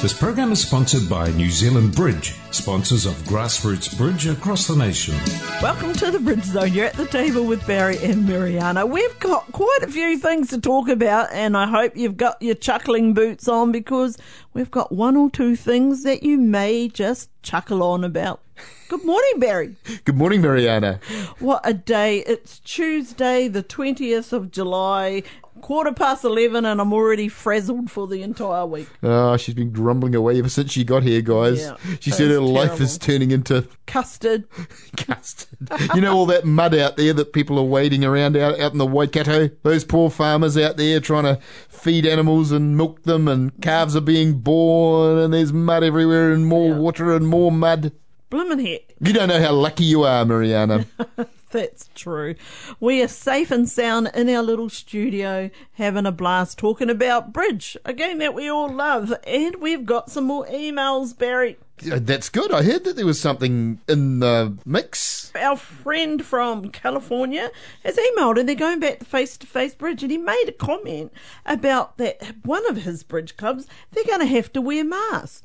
This program is sponsored by New Zealand Bridge, sponsors of grassroots bridge across the nation. Welcome to the Bridge Zone. You're at the table with Barry and Mariana. We've got quite a few things to talk about, and I hope you've got your chuckling boots on because we've got one or two things that you may just chuckle on about. Good morning, Barry. Good morning, Mariana. What a day. It's Tuesday, the 20th of July, quarter past 11, and I'm already frazzled for the entire week. Oh, she's been grumbling away ever since she got here, guys. Yeah, she said her is life is turning into Custard. custard. you know all that mud out there that people are wading around out, out in the Waikato? Those poor farmers out there trying to feed animals and milk them, and calves are being born, and there's mud everywhere, and more Yeah. water and more mud. Blimmin' heck. You don't know how lucky you are, Mariana. That's true. We are safe and sound in our little studio, having a blast talking about bridge, a game that we all love. And we've got some more emails, Barry. That's good. I heard that there was something in the mix. Our friend from California has emailed and they're going back to face to face bridge and he made a comment about that one of his bridge clubs, they're going to have to wear masks.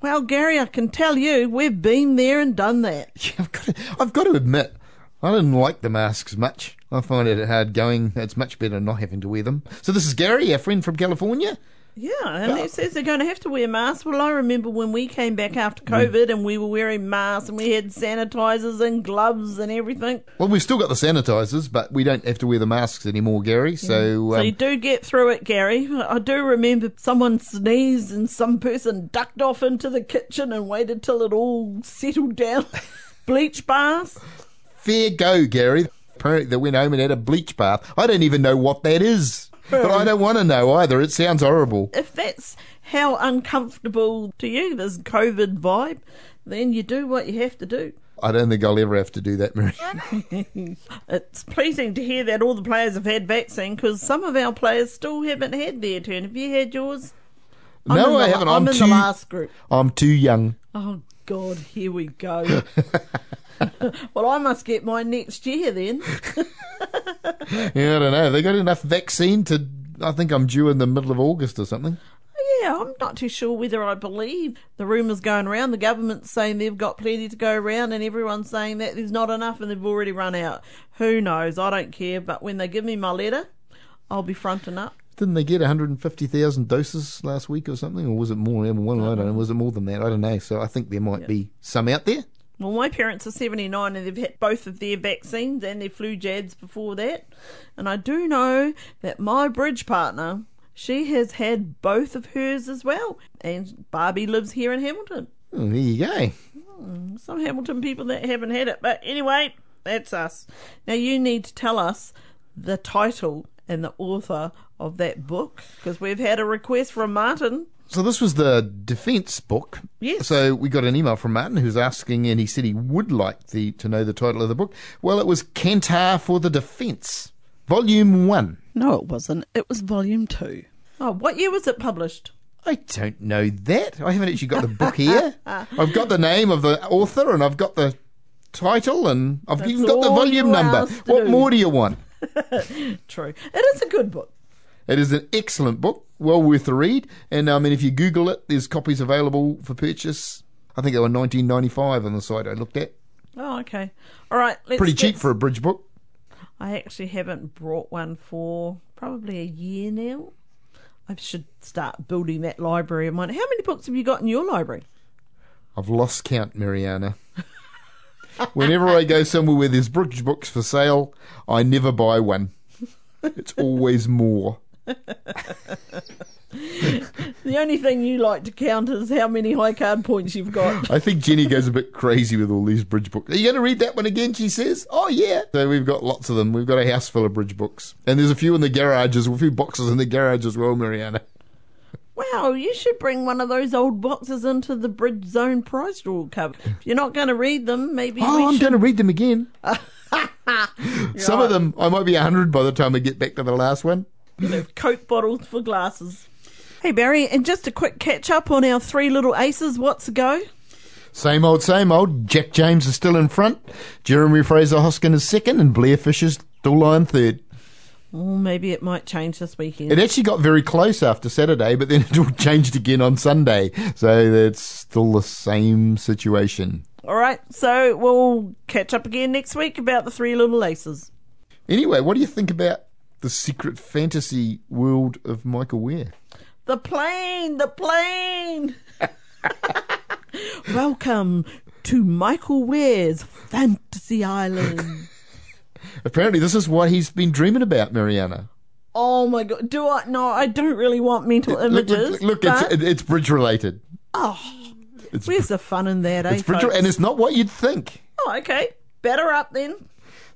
Well, Gary, I can tell you, we've been there and done that. Yeah, I've got, to, I've got to admit, I didn't like the masks much. I find it hard going. It's much better not having to wear them. So this is Gary, our friend from California. Yeah, and he says they're going to have to wear masks. Well, I remember when we came back after COVID and we were wearing masks and we had sanitizers and gloves and everything. Well, we've still got the sanitizers, but we don't have to wear the masks anymore, Gary. So, So um, you do get through it, Gary. I do remember someone sneezed and some person ducked off into the kitchen and waited till it all settled down. Bleach baths. Fair go, Gary. Apparently, they went home and had a bleach bath. I don't even know what that is, but I don't want to know either. It sounds horrible. If that's how uncomfortable to you, this COVID vibe, then you do what you have to do. I don't think I'll ever have to do that, Mary. It's pleasing to hear that all the players have had vaccine because some of our players still haven't had their turn. Have you had yours? I'm no, I the- haven't. I'm, I'm in too. the last group. I'm too young. Oh God, here we go. well, I must get mine next year then. Yeah, I don't know. They got enough vaccine to. I think I'm due in the middle of August or something. Oh, yeah, I'm not too sure whether I believe the rumours going around. The government's saying they've got plenty to go around, and everyone's saying that there's not enough and they've already run out. Who knows? I don't care. But when they give me my letter, I'll be fronting up. Didn't they get 150,000 doses last week or something, or was it more? I don't know. Mm-hmm. Was it more than that? I don't know. So I think there might be some out there. Well, my parents are 79 and they've had both of their vaccines and their flu jabs before that. And I do know that my bridge partner, she has had both of hers as well. And Barbie lives here in Hamilton. Oh, there you go. Hmm, some Hamilton people that haven't had it. But anyway, that's us. Now you need to tell us the title and the author of that book because we've had a request from Martin. So this was the defence book. Yes. So we got an email from Martin who's asking, and he said he would like the to know the title of the book. Well, it was Kantar for the Defence, Volume One. No, it wasn't. It was volume two. Oh, what year was it published? I don't know that. I haven't actually got the book here. I've got the name of the author, and I've got the title, and I've That's even got the volume number. What do. more do you want? True. It is a good book. It is an excellent book, well worth the read. And I mean, if you Google it, there's copies available for purchase. I think they were 19.95 on the site I looked at. Oh, okay. All right. Let's Pretty get- cheap for a bridge book. I actually haven't brought one for probably a year now. I should start building that library of mine. How many books have you got in your library? I've lost count, Mariana. Whenever I go somewhere where there's bridge books for sale, I never buy one. It's always more. The only thing you like to count is how many high card points you've got. I think Jenny goes a bit crazy with all these bridge books. Are you going to read that one again? She says. Oh yeah. So we've got lots of them. We've got a house full of bridge books, and there's a few in the garages, a few boxes in the garage as well, Mariana. Wow, you should bring one of those old boxes into the Bridge Zone prize draw cover. If you're not going to read them, maybe Oh, I'm should. going to read them again. Some of them, I might be 100 by the time we get back to the last one. Coke bottles for glasses. Hey Barry, and just a quick catch up on our three little aces. What's the go? Same old, same old. Jack James is still in front. Jeremy Fraser Hoskin is second, and Blair Fisher's still lying third. Oh, maybe it might change this weekend. It actually got very close after Saturday, but then it all changed again on Sunday. So it's still the same situation. All right, so we'll catch up again next week about the three little aces. Anyway, what do you think about the secret fantasy world of Michael Weir? The plane, the plane. Welcome to Michael Ware's Fantasy Island. Apparently, this is what he's been dreaming about, Mariana. Oh my god, do I? No, I don't really want mental images. look, look but- it's, it's bridge related. oh, It's, where's the fun in that, eh? it's bridge, folks? and it's not what you'd think. oh, okay, better up then.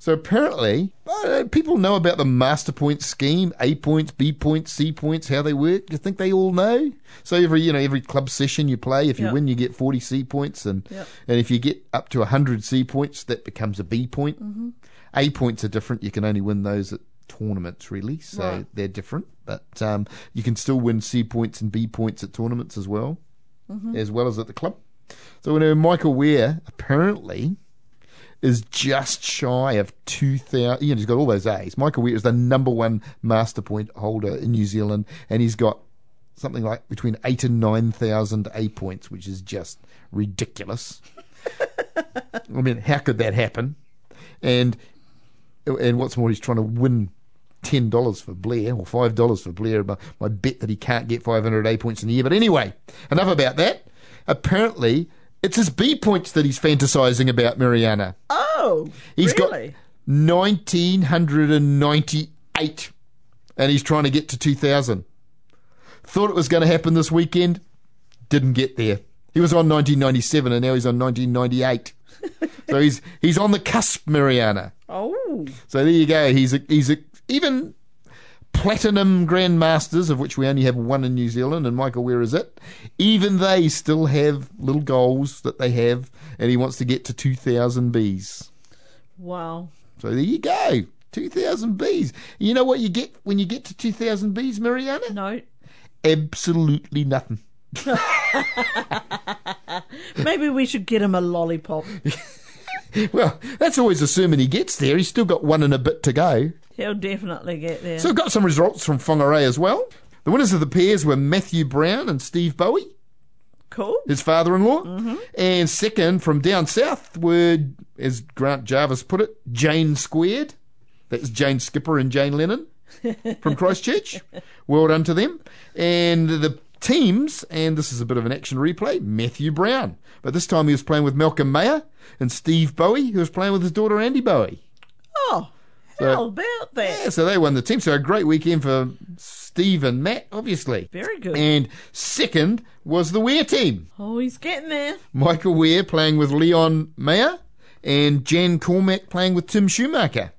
So apparently, uh, people know about the master point scheme: A points, B points, C points, how they work. Do you think they all know? So every you know every club session you play, if you Yeah. win, you get forty C points, and Yeah. and if you get up to hundred C points, that becomes a B point. Mm-hmm. A points are different; you can only win those at tournaments, really. So Right. they're different, but um, you can still win C points and B points at tournaments as well, Mm-hmm. as well as at the club. So when Michael Weir apparently is just shy of 2,000. You know, he's got all those A's. Michael Weir is the number one master point holder in New Zealand, and he's got something like between eight and 9,000 A points, which is just ridiculous. I mean, how could that happen? And and what's more, he's trying to win ten dollars for Blair or five dollars for Blair. My, my bet that he can't get five hundred A points in a year. But anyway, enough about that. Apparently, it's his B points that he's fantasizing about, Mariana. Oh, He's really? got nineteen hundred and ninety-eight, and he's trying to get to two thousand. Thought it was going to happen this weekend, didn't get there. He was on 1997, and now he's on 1998. so he's he's on the cusp, Mariana. Oh, So there you go. He's a, he's a, even platinum grandmasters, of which we only have one in New Zealand, and Michael Weir is it. Even they still have little goals that they have, and he wants to get to 2,000 bees. wow. So there you go. 2,000 bees. You know what you get when you get to 2,000 bees, Mariana? No, Absolutely nothing. maybe we should get him a lollipop. Well, that's always assuming he gets there. He's still got one and a bit to go. He'll definitely get there. So got some results from Whangarei as well. The winners of the pairs were Matthew Brown and Steve Bowie, cool. his father-in-law. Mm-hmm. And second from down south were, as Grant Jarvis put it, Jane Squared. That's Jane Skipper and Jane Lennon from Christchurch. well done to them. And the teams, and this is a bit of an action replay, Matthew Brown. But this time he was playing with Malcolm Mayer and Steve Bowie, who was playing with his daughter Andy Bowie. Oh, So- how about that? Yeah, so they won the team. So a great weekend for Steve and Matt, obviously. Very good. And second was the Weir team. Oh, he's getting there. Michael Weir playing with Leon Mayer and Jan Cormack playing with Tim Schumacher.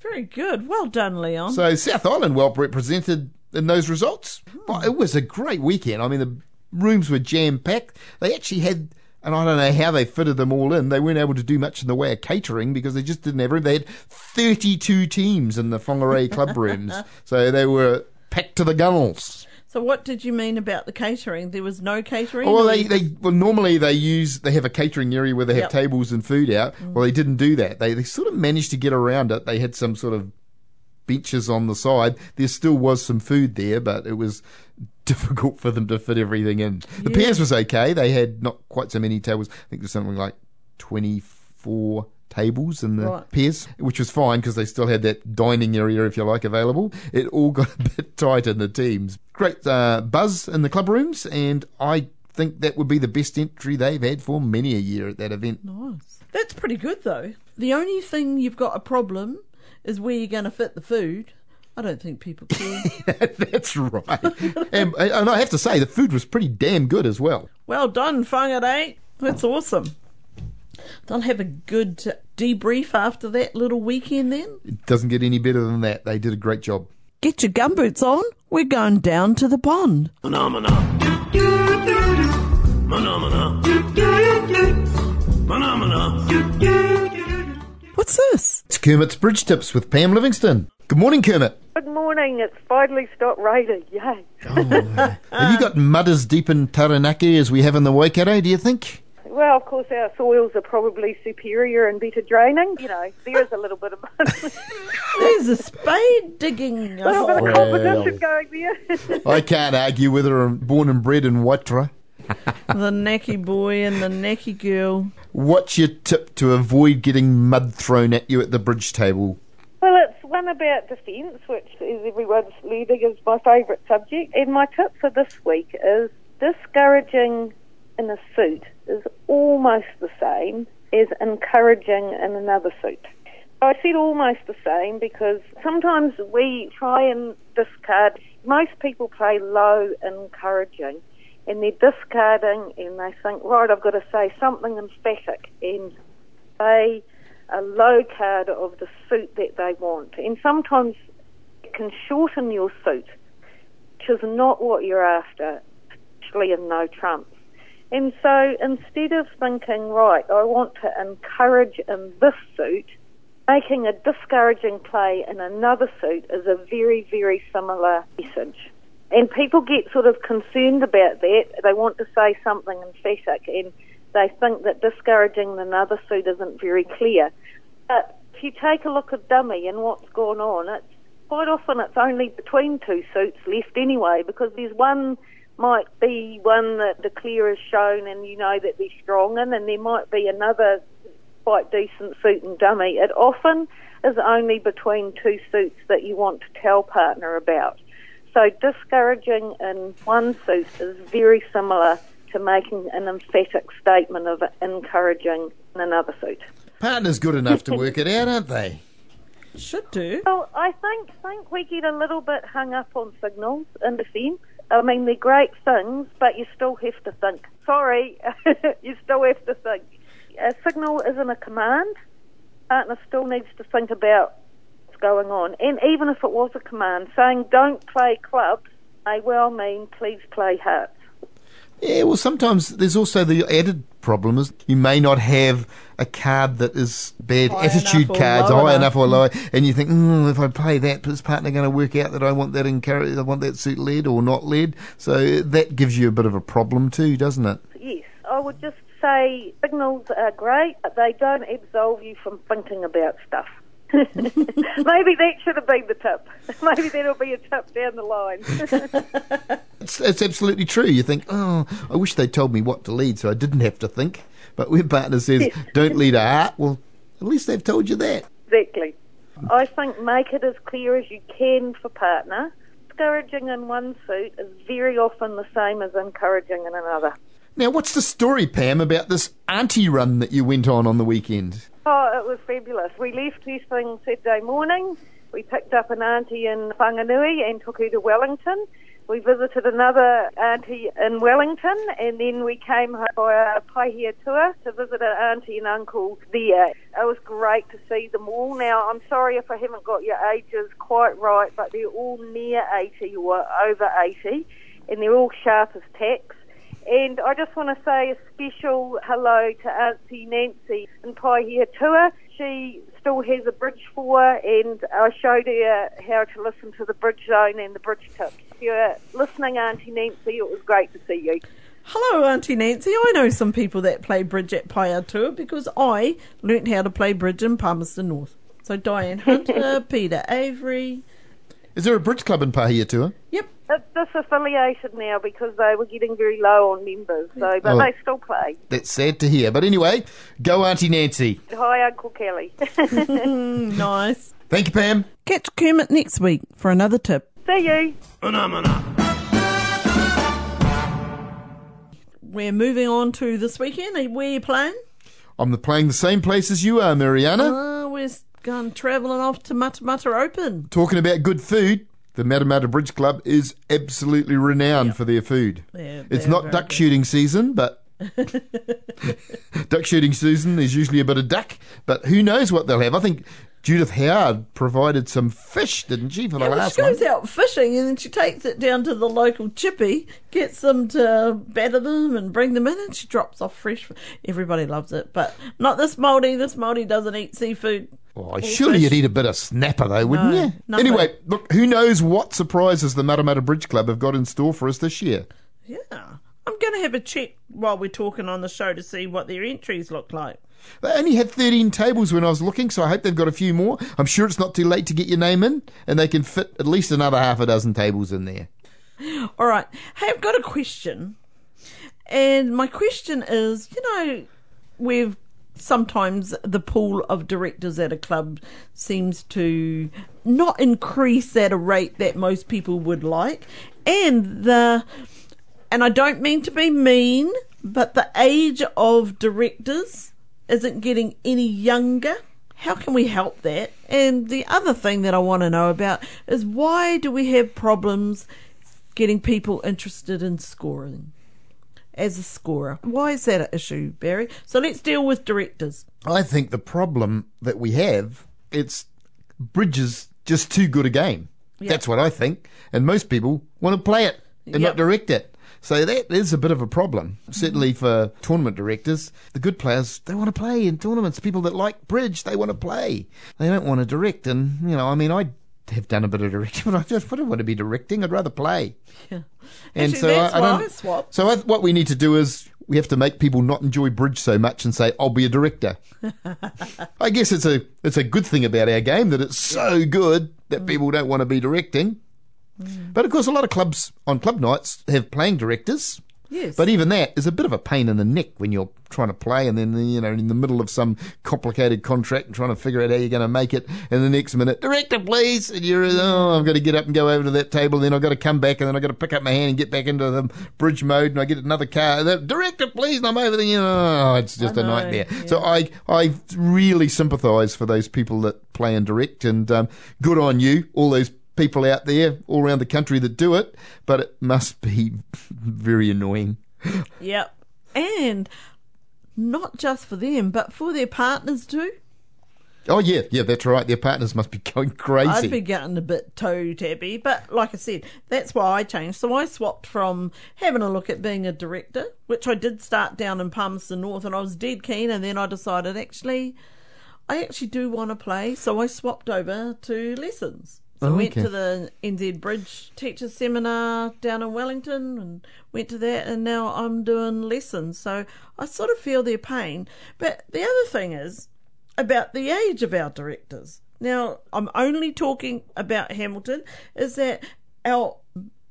Very good. Well done, Leon. So South Island well represented in those results. Hmm. But it was a great weekend. I mean, the rooms were jam packed. They actually had, and I don't know how they fitted them all in. They weren't able to do much in the way of catering because they just didn't have room. They had 32 teams in the Whangarei club rooms. So they were packed to the gunnels. so, what did you mean about the catering? There was no catering. Well, or they, they well normally they use they have a catering area where they have Yep. tables and food out. Mm. Well, they didn't do that. They they sort of managed to get around it. They had some sort of benches on the side. There still was some food there, but it was difficult for them to fit everything in. The Yeah. pairs was okay. They had not quite so many tables. I think there's something like twenty four tables in the Right. pairs, which was fine because they still had that dining area, if you like, available. It all got a bit tight in the teams. Great uh, buzz in the club rooms, and I think that would be the best entry they've had for many a year at that event. Nice. That's pretty good, though. The only thing you've got a problem is where you're going to fit the food. I don't think people care. That's right. and, and I have to say, the food was pretty damn good as well. well done, Whangarei. That's awesome. They'll have a good debrief after that little weekend then. It doesn't get any better than that. They did a great job. Get your gumboots on. We're going down to the pond. Phenomena. Phenomena. Phenomena. What's this? It's Kermit's Bridge Tips with Pam Livingston. Good morning, Kermit. Good morning. It's finally stopped raining. Yay. Oh, uh, have you got mud as deep in Taranaki as we have in the Waikato, do you think? Well, of course, our soils are probably superior and better draining. You know, there's a little bit of mud. There's a spade digging. a little bit of Well. competition going there. I can't argue whether I'm born and bred in Waitara. the necky boy and the necky girl. What's your tip to avoid getting mud thrown at you at the bridge table? well, it's one about defence, which is everyone's leading is my favourite subject. And my tip for this week is discouraging in a suit is almost the same as encouraging in another suit. I said almost the same because sometimes we try and discard. Most people play low encouraging and they're discarding and they think, right, I've got to say something emphatic and say a low card of the suit that they want. And sometimes it can shorten your suit, which is not what you're after, especially in no trumps. And so instead of thinking, right, I want to encourage in this suit, making a discouraging play in another suit is a very, very similar message. And people get sort of concerned about that. They want to say something emphatic and they think that discouraging in another suit isn't very clear. But if you take a look at dummy and what's going on, it's quite often it's only between two suits left anyway because there's one might be one that the clear is shown and you know that they're strong in and there might be another quite decent suit and dummy. It often is only between two suits that you want to tell partner about. So discouraging in one suit is very similar to making an emphatic statement of encouraging in another suit. Partners good enough to work it out, aren't they? Should do. Well, I think think we get a little bit hung up on signals in defence. I mean, they're great things, but you still have to think. Sorry, you still have to think. A signal isn't a command. Partner still needs to think about what's going on. And even if it was a command, saying don't play clubs may well mean please play hearts. Yeah, well, sometimes there's also the added problem is you may not have a card that is bad High attitude cards, high enough. enough or low, and you think, mm, if I play that, is partner going to work out that I want that encourage, I want that suit led or not led? So that gives you a bit of a problem too, doesn't it? Yes, I would just say signals are great, but they don't absolve you from thinking about stuff. Maybe that should have been the tip. Maybe that'll be a tip down the line. It's, it's absolutely true. You think, oh, I wish they told me what to lead so I didn't have to think. But when partner says, don't lead a heart, well, at least they've told you that. Exactly. I think make it as clear as you can for partner. Discouraging in one suit is very often the same as encouraging in another. Now, what's the story, Pam, about this auntie run that you went on on the weekend? Oh, it was fabulous. We left first thing Saturday morning. We picked up an auntie in Whanganui and took her to Wellington. We visited another auntie in Wellington and then we came home for a Paihia tour to visit an auntie and uncle there. It was great to see them all. Now, I'm sorry if I haven't got your ages quite right, but they're all near 80 or over 80 and they're all sharp as tacks. And I just want to say a special hello to Auntie Nancy in Paihia Tour. She still has a bridge for her, and I showed her how to listen to the bridge zone and the bridge tips. If you're listening, Auntie Nancy, it was great to see you. Hello, Auntie Nancy. I know some people that play bridge at Pahiatua because I learnt how to play bridge in Palmerston North. So Diane Hunter, Peter Avery. Is there a bridge club in Pahiatua? Yep. It's disaffiliated now because they were getting very low on members, so but Oh. they still play. That's sad to hear. But anyway, go Auntie Nancy. Hi, Uncle Kelly. Nice. Thank you, Pam. Catch Kermit next week for another tip. see you. Phenomena. We're moving on to this weekend. Where are you playing? I'm playing the same place as you are, Mariana. Uh, we're going travelling off to Matamata Open. Talking about good food, the Matamata Bridge Club is absolutely renowned for their food. It's they're not duck good. shooting season, but duck shooting season is usually a bit of duck. But who knows what they'll have? I think Judith Howard provided some fish, didn't she, for the Yeah, well, last she goes one? out fishing and then she takes it down to the local chippy, gets them to batter them and bring them in, and she drops off fresh. Everybody loves it, but not this Māori. This Māori doesn't eat seafood. Oh, surely you'd eat a bit of snapper though, wouldn't No, you? nothing. Anyway, look, who knows what surprises the Matamata Bridge Club have got in store for us this year? Yeah. I'm going to have a check while we're talking on the show to see what their entries look like. They only had 13 tables when I was looking, so I hope they've got a few more. I'm sure it's not too late to get your name in, and they can fit at least another half a dozen tables in there. All right. Hey, I've got a question. And my question is you know, we've sometimes the pool of directors at a club seems to not increase at a rate that most people would like. And the, and I don't mean to be mean, but the age of directors isn't getting any younger. How can we help that? And the other thing that I want to know about is why do we have problems getting people interested in scoring as a scorer? Why is that an issue, Barry? So let's deal with directors. I think the problem that we have, it's Bridges just too good a game. That's what I think. And most people want to play it and Yep. not direct it. So that is a bit of a problem, certainly mm-hmm. for tournament directors. The good players, they want to play in tournaments. People that like bridge, they want to play. They don't want to direct. And, you know, I mean, I have done a bit of directing, but I just don't want to be directing. I'd rather play. Yeah. And Actually, so I, I don't. Swap. So I, what we need to do is we have to make people not enjoy bridge so much and say, "I'll be a director." I guess it's a it's a good thing about our game that it's so good that mm. people don't want to be directing. Mm. But of course, a lot of clubs on club nights have playing directors. Yes. But even that is a bit of a pain in the neck when you're trying to play and then, you know, in the middle of some complicated contract and trying to figure out how you're going to make it. And the next minute, director, please. And you're, oh, I've got to get up and go over to that table. And then I've got to come back and then I've got to pick up my hand and get back into the bridge mode. And I get another car. Director, please. And I'm over there. You know, oh, it's just I a know, nightmare. yeah. So I, I really sympathise for those people that play and direct. And um, good on you, all those people out there all around the country that do it. But it must be very annoying. Yep. And not just for them, but for their partners too. Oh yeah, yeah, that's right. Their partners must be going crazy. I'd be getting a bit toe tappy, but like I said, that's why I changed. So I swapped from having a look at being a director, which I did start down in Palmerston North, and I was dead keen, and then I decided actually, I actually do want to play, so I swapped over to lessons. So I Oh, went okay. to the NZ Bridge Teachers Seminar down in Wellington and went to that, and now I'm doing lessons. So I sort of feel their pain. But the other thing is about the age of our directors. Now, I'm only talking about Hamilton, is that our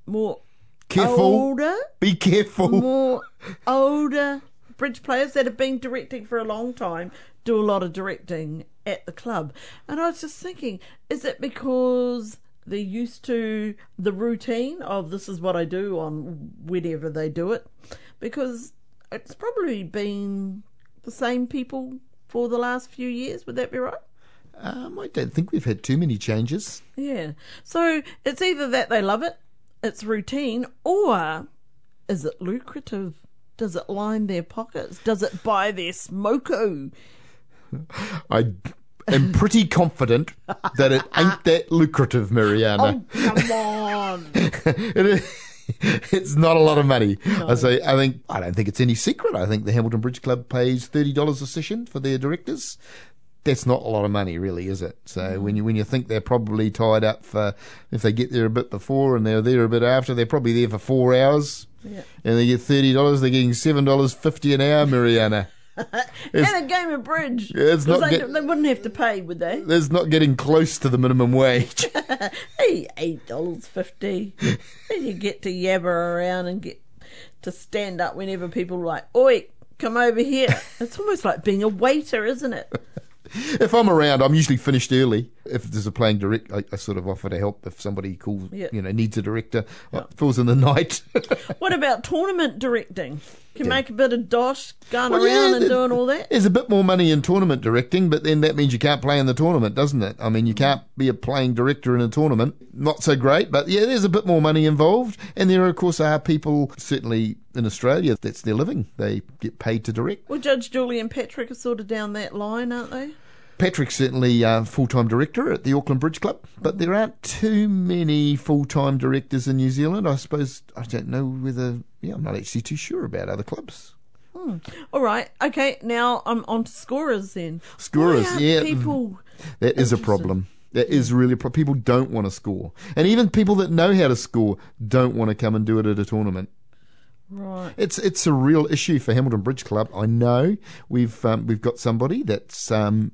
more Careful. older, Be careful. more older bridge players that have been directing for a long time do a lot of directing at the club. And I was just thinking, is it because they're used to the routine of this is what I do on whenever they do it? Because it's probably been the same people for the last few years. Would that be right? Um, I don't think we've had too many changes. Yeah. So it's either that they love it, it's routine, or is it lucrative? Does it line their pockets? Does it buy their smoko? I am pretty confident that it ain't that lucrative, Mariana. Oh, come on. It is- it's not a lot of money. I say. I think. I don't think it's any secret. I think the Hamilton Bridge Club pays thirty dollars a session for their directors. That's not a lot of money, really, is it? So mm. when you when you think they're probably tied up for if they get there a bit before and they're there a bit after, they're probably there for four hours, Yeah. and they get thirty dollars. They're getting seven dollars fifty an hour, Mariana. and a game of bridge. it's not they, get- they wouldn't have to pay, would they? That's not getting close to the minimum wage. Hey, eight dollars fifty. and you get to yabber around and get to stand up whenever people are like, "Oi, come over here." It's almost like being a waiter, isn't it? if I'm around, I'm usually finished early. If there's a playing direct, I, I sort of offer to help if somebody calls, Yeah. you know, needs a director. falls in the night. What about tournament directing? Can make a bit of dosh going Well, around yeah, and doing all that. There's a bit more money in tournament directing, but then that means you can't play in the tournament, doesn't it? I mean, you can't be a playing director in a tournament. Not so great, but yeah, there's a bit more money involved. And there, of course, are people, certainly in Australia, that's their living. They get paid to direct. Well, Judge Julie and Patrick are sort of down that line, aren't they? Patrick's certainly uh, full-time director at the Auckland Bridge Club, but there aren't too many full-time directors in New Zealand. I suppose I don't know whether. Yeah, I'm not actually too sure about other clubs. All right. Okay. Now I'm on to scorers then. Scorers, yeah. People. That is a problem. That is really a problem. People don't want to score, and even people that know how to score don't want to come and do it at a tournament. Right. It's it's a real issue for Hamilton Bridge Club. I know we've um, we've got somebody that's um,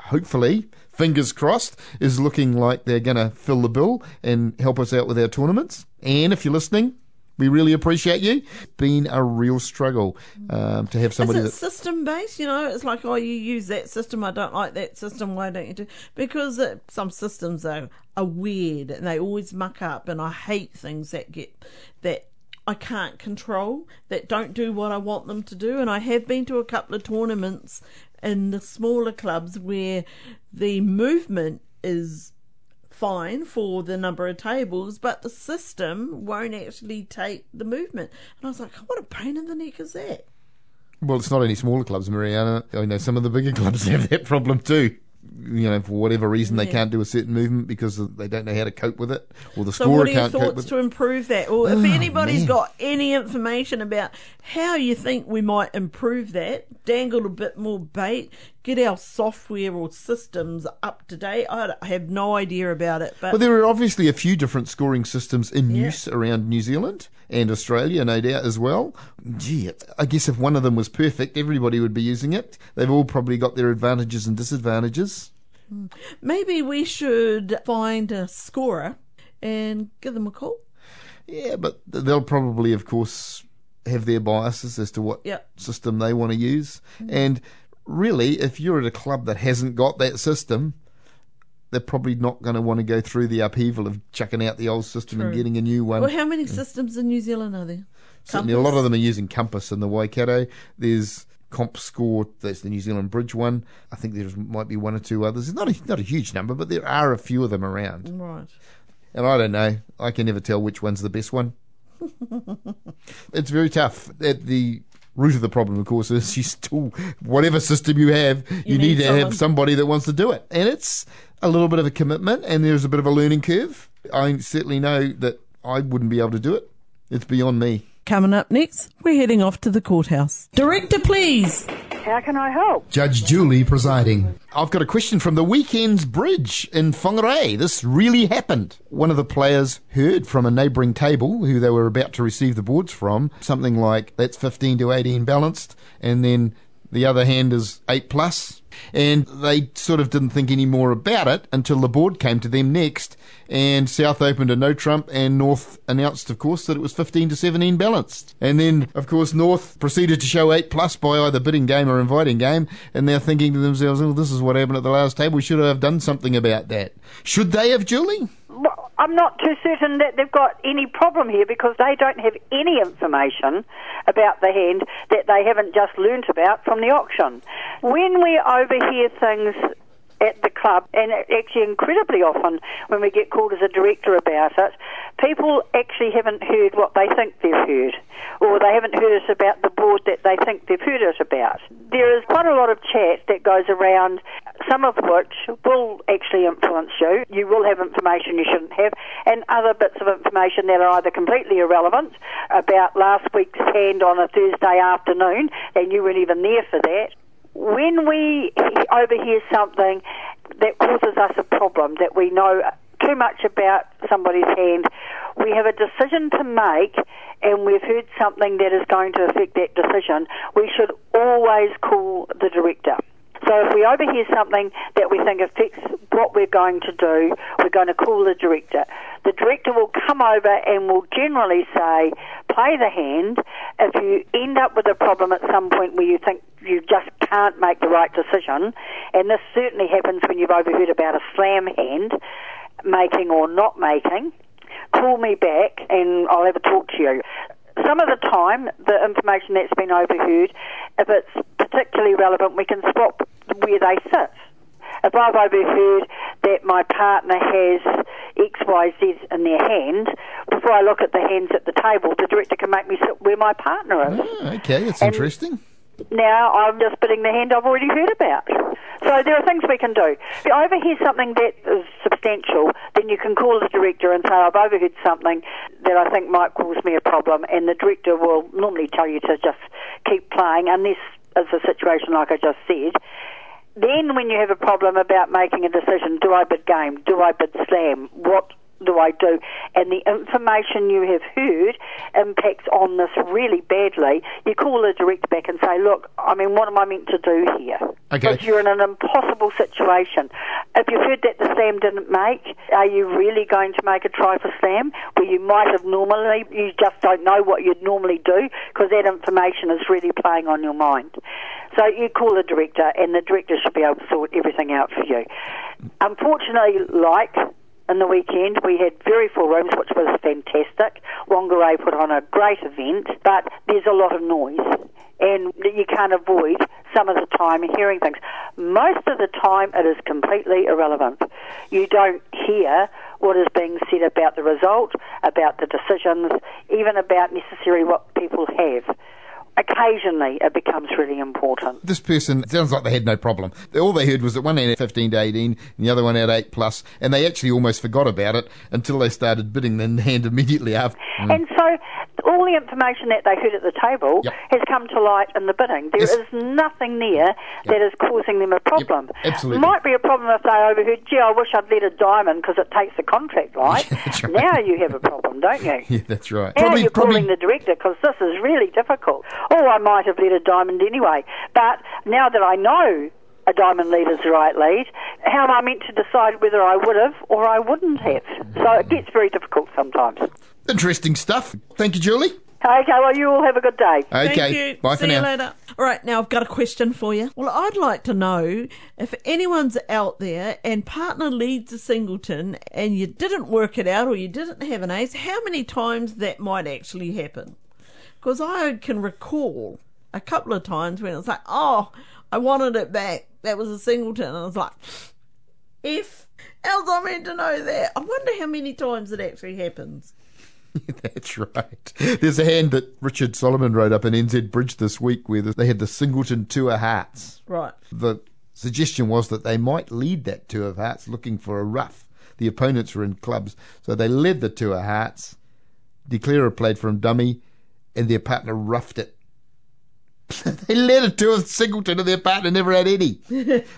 hopefully fingers crossed is looking like they're going to fill the bill and help us out with our tournaments. And if you're listening, we really appreciate you. Been a real struggle um, to have somebody Is it that system based? You know, it's like, oh, you use that system. I don't like that system. Why don't you do? Because it, some systems are, are weird and they always muck up. And I hate things that get that I can't control that don't do what I want them to do. And I have been to a couple of tournaments in the smaller clubs where the movement is fine for the number of tables, but the system won't actually take the movement. And I was like, what a pain in the neck is that? Well, it's not only smaller clubs, Mariana. I know some of the bigger clubs have that problem too. You know, for whatever reason, they can't do a certain movement because they don't know how to cope with it, or the So, scorer what are your thoughts to improve that? Or if Oh, anybody's man. got any information about how you think we might improve that, dangle a bit more bait, get our software or systems up to date. I I have no idea about it, but Well, there are obviously a few different scoring systems in Yeah. use around New Zealand and Australia, no doubt as well. Gee, I guess if one of them was perfect, everybody would be using it. They've all probably got their advantages and disadvantages. Hmm. maybe we should find a scorer and give them a call. Yeah, but they'll probably, of course, have their biases as to what Yep. system they want to use. Hmm. And really, if you're at a club that hasn't got that system, they're probably not going to want to go through the upheaval of chucking out the old system and getting a new one. Well, how many systems in New Zealand are there? Certainly, a lot of them are using Compass in the Waikato. There's Comp Score, that's the New Zealand Bridge one. I think there might be one or two others. It's not a, not a huge number, but there are a few of them around. Right. And I don't know. I can never tell which one's the best one. it's very tough. At the root of the problem, of course, is you still, whatever system you have, you, need, need to someone. have somebody that wants to do it. And it's a little bit of a commitment, and there's a bit of a learning curve. I certainly know that I wouldn't be able to do it. It's beyond me. Coming up next, we're heading off to the courthouse. Director, please. How can I help? Judge Julie presiding. I've got a question from the Weekends Bridge in Whangarei. This really happened. One of the players heard from a neighbouring table who they were about to receive the boards from something like that's 15 to 18 balanced, and then the other hand is 8 plus. And they sort of didn't think any more about it until the board came to them next, and South opened a no trump, and North announced, of course, that it was 15 to 17 balanced. And then, of course, North proceeded to show 8 plus by either bidding game or inviting game, and they're thinking to themselves, oh, this is what happened at the last table. We should have done something about that. Should they have, Julie? I'm not too certain that they've got any problem here because they don't have any information about the hand that they haven't just learnt about from the auction. When we overhear things at the club, and actually incredibly often when we get called as a director about it, people actually haven't heard what they think they've heard, or they haven't heard us about the board that they think they've heard us about. There is quite a lot of chat that goes around, some of which will actually influence you. You will have information you shouldn't have, and other bits of information that are either completely irrelevant about last week's hand on a Thursday afternoon, and you weren't even there for that when we overhear something that causes us a problem, that we know too much about somebody's hand, we have a decision to make and we've heard something that is going to affect that decision, we should always call the director. So if we overhear something that we think affects what we're going to do, we're going to call the director. The director will come over and will generally say, play the hand. If you end up with a problem at some point where you think you just can't make the right decision, and this certainly happens when you've overheard about a slam hand, making or not making, call me back and I'll have a talk to you. Some of the time, the information that's been overheard, if it's particularly relevant, we can swap where they sit. If I've overheard that my partner has X, Y, Z in their hand, before I look at the hands at the table, the director can make me sit where my partner is. Oh, okay, that's And- interesting. Now I'm just bidding the hand I've already heard about. So there are things we can do. If you overhear something that is substantial, then you can call the director and say, I've overheard something that I think might cause me a problem, and the director will normally tell you to just keep playing unless it's a situation like I just said. Then when you have a problem about making a decision, do I bid game? Do I bid slam? What do I do? And the information you have heard impacts on this really badly. You call the director back and say, look, I mean, what am I meant to do here? Okay. Because you're in an impossible situation. If you've heard that the slam didn't make, are you really going to make a try for slam where you might have normally, you just don't know what you'd normally do because that information is really playing on your mind. So you call the director and the director should be able to sort everything out for you. Unfortunately, like in the weekend. We had very full rooms, which was fantastic. Whangarei put on a great event, but there's a lot of noise. And you can't avoid some of the time hearing things. Most of the time, it is completely irrelevant. You don't hear what is being said about the result, about the decisions, even about necessarily what people have occasionally it becomes really important. This person sounds like they had no problem. All they heard was that one had 15 to 18 and the other one had 8 plus, and they actually almost forgot about it until they started bidding the hand immediately after. Mm. And so all the information that they heard at the table Yep. has come to light in the bidding. There Yes. is nothing there that is causing them a problem. absolutely. Might be a problem if they overheard, gee, I wish I'd let a diamond because it takes the contract, right? that's right. Now you have a problem, don't you? Yeah, that's right. Now Probably, you're probably, calling the director because this is really difficult. Oh, I might have led a diamond anyway. But now that I know a diamond lead is the right lead, how am I meant to decide whether I would have or I wouldn't have? So it gets very difficult sometimes. Interesting stuff. Thank you, Julie. Okay, well, you all have a good day. Okay, Thank you. bye See for you now. later. All right, now I've got a question for you. Well, I'd like to know if anyone's out there and partner leads a singleton and you didn't work it out or you didn't have an ace, how many times that might actually happen? Because I can recall a couple of times when it's like, oh, I wanted it back. That was a singleton. And I was like, if else I meant to know that. I wonder how many times it actually happens. That's right. There's a hand that Richard Solomon wrote up in NZ Bridge this week where they had the Singleton Two of Hearts. Right. The suggestion was that they might lead that Two of Hearts looking for a ruff. The opponents were in clubs, so they led the Two of Hearts. Declarer played from dummy, and their partner ruffed it. they led a two of Singleton, and their partner never had any.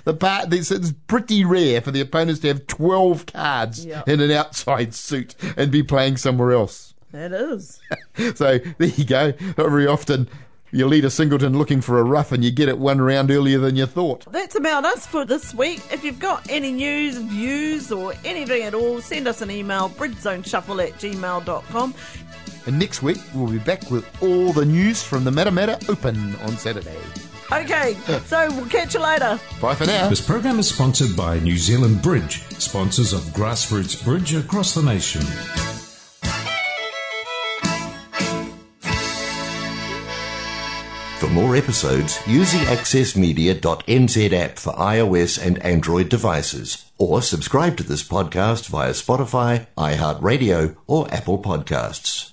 the part it's, it's pretty rare for the opponents to have twelve cards Yeah. in an outside suit and be playing somewhere else. That is. So there you go. Not very often you lead a singleton looking for a ruff and you get it one round earlier than you thought. That's about us for this week. If you've got any news, views, or anything at all, send us an email, bridgezoneshuffle at gmail.com. And next week we'll be back with all the news from the Matamata Open on Saturday. Okay, so we'll catch you later. Bye for now. This program is sponsored by New Zealand Bridge, sponsors of grassroots bridge across the nation. For more episodes, use the accessmedia.nz app for iOS and Android devices, or subscribe to this podcast via Spotify, iHeartRadio, or Apple Podcasts.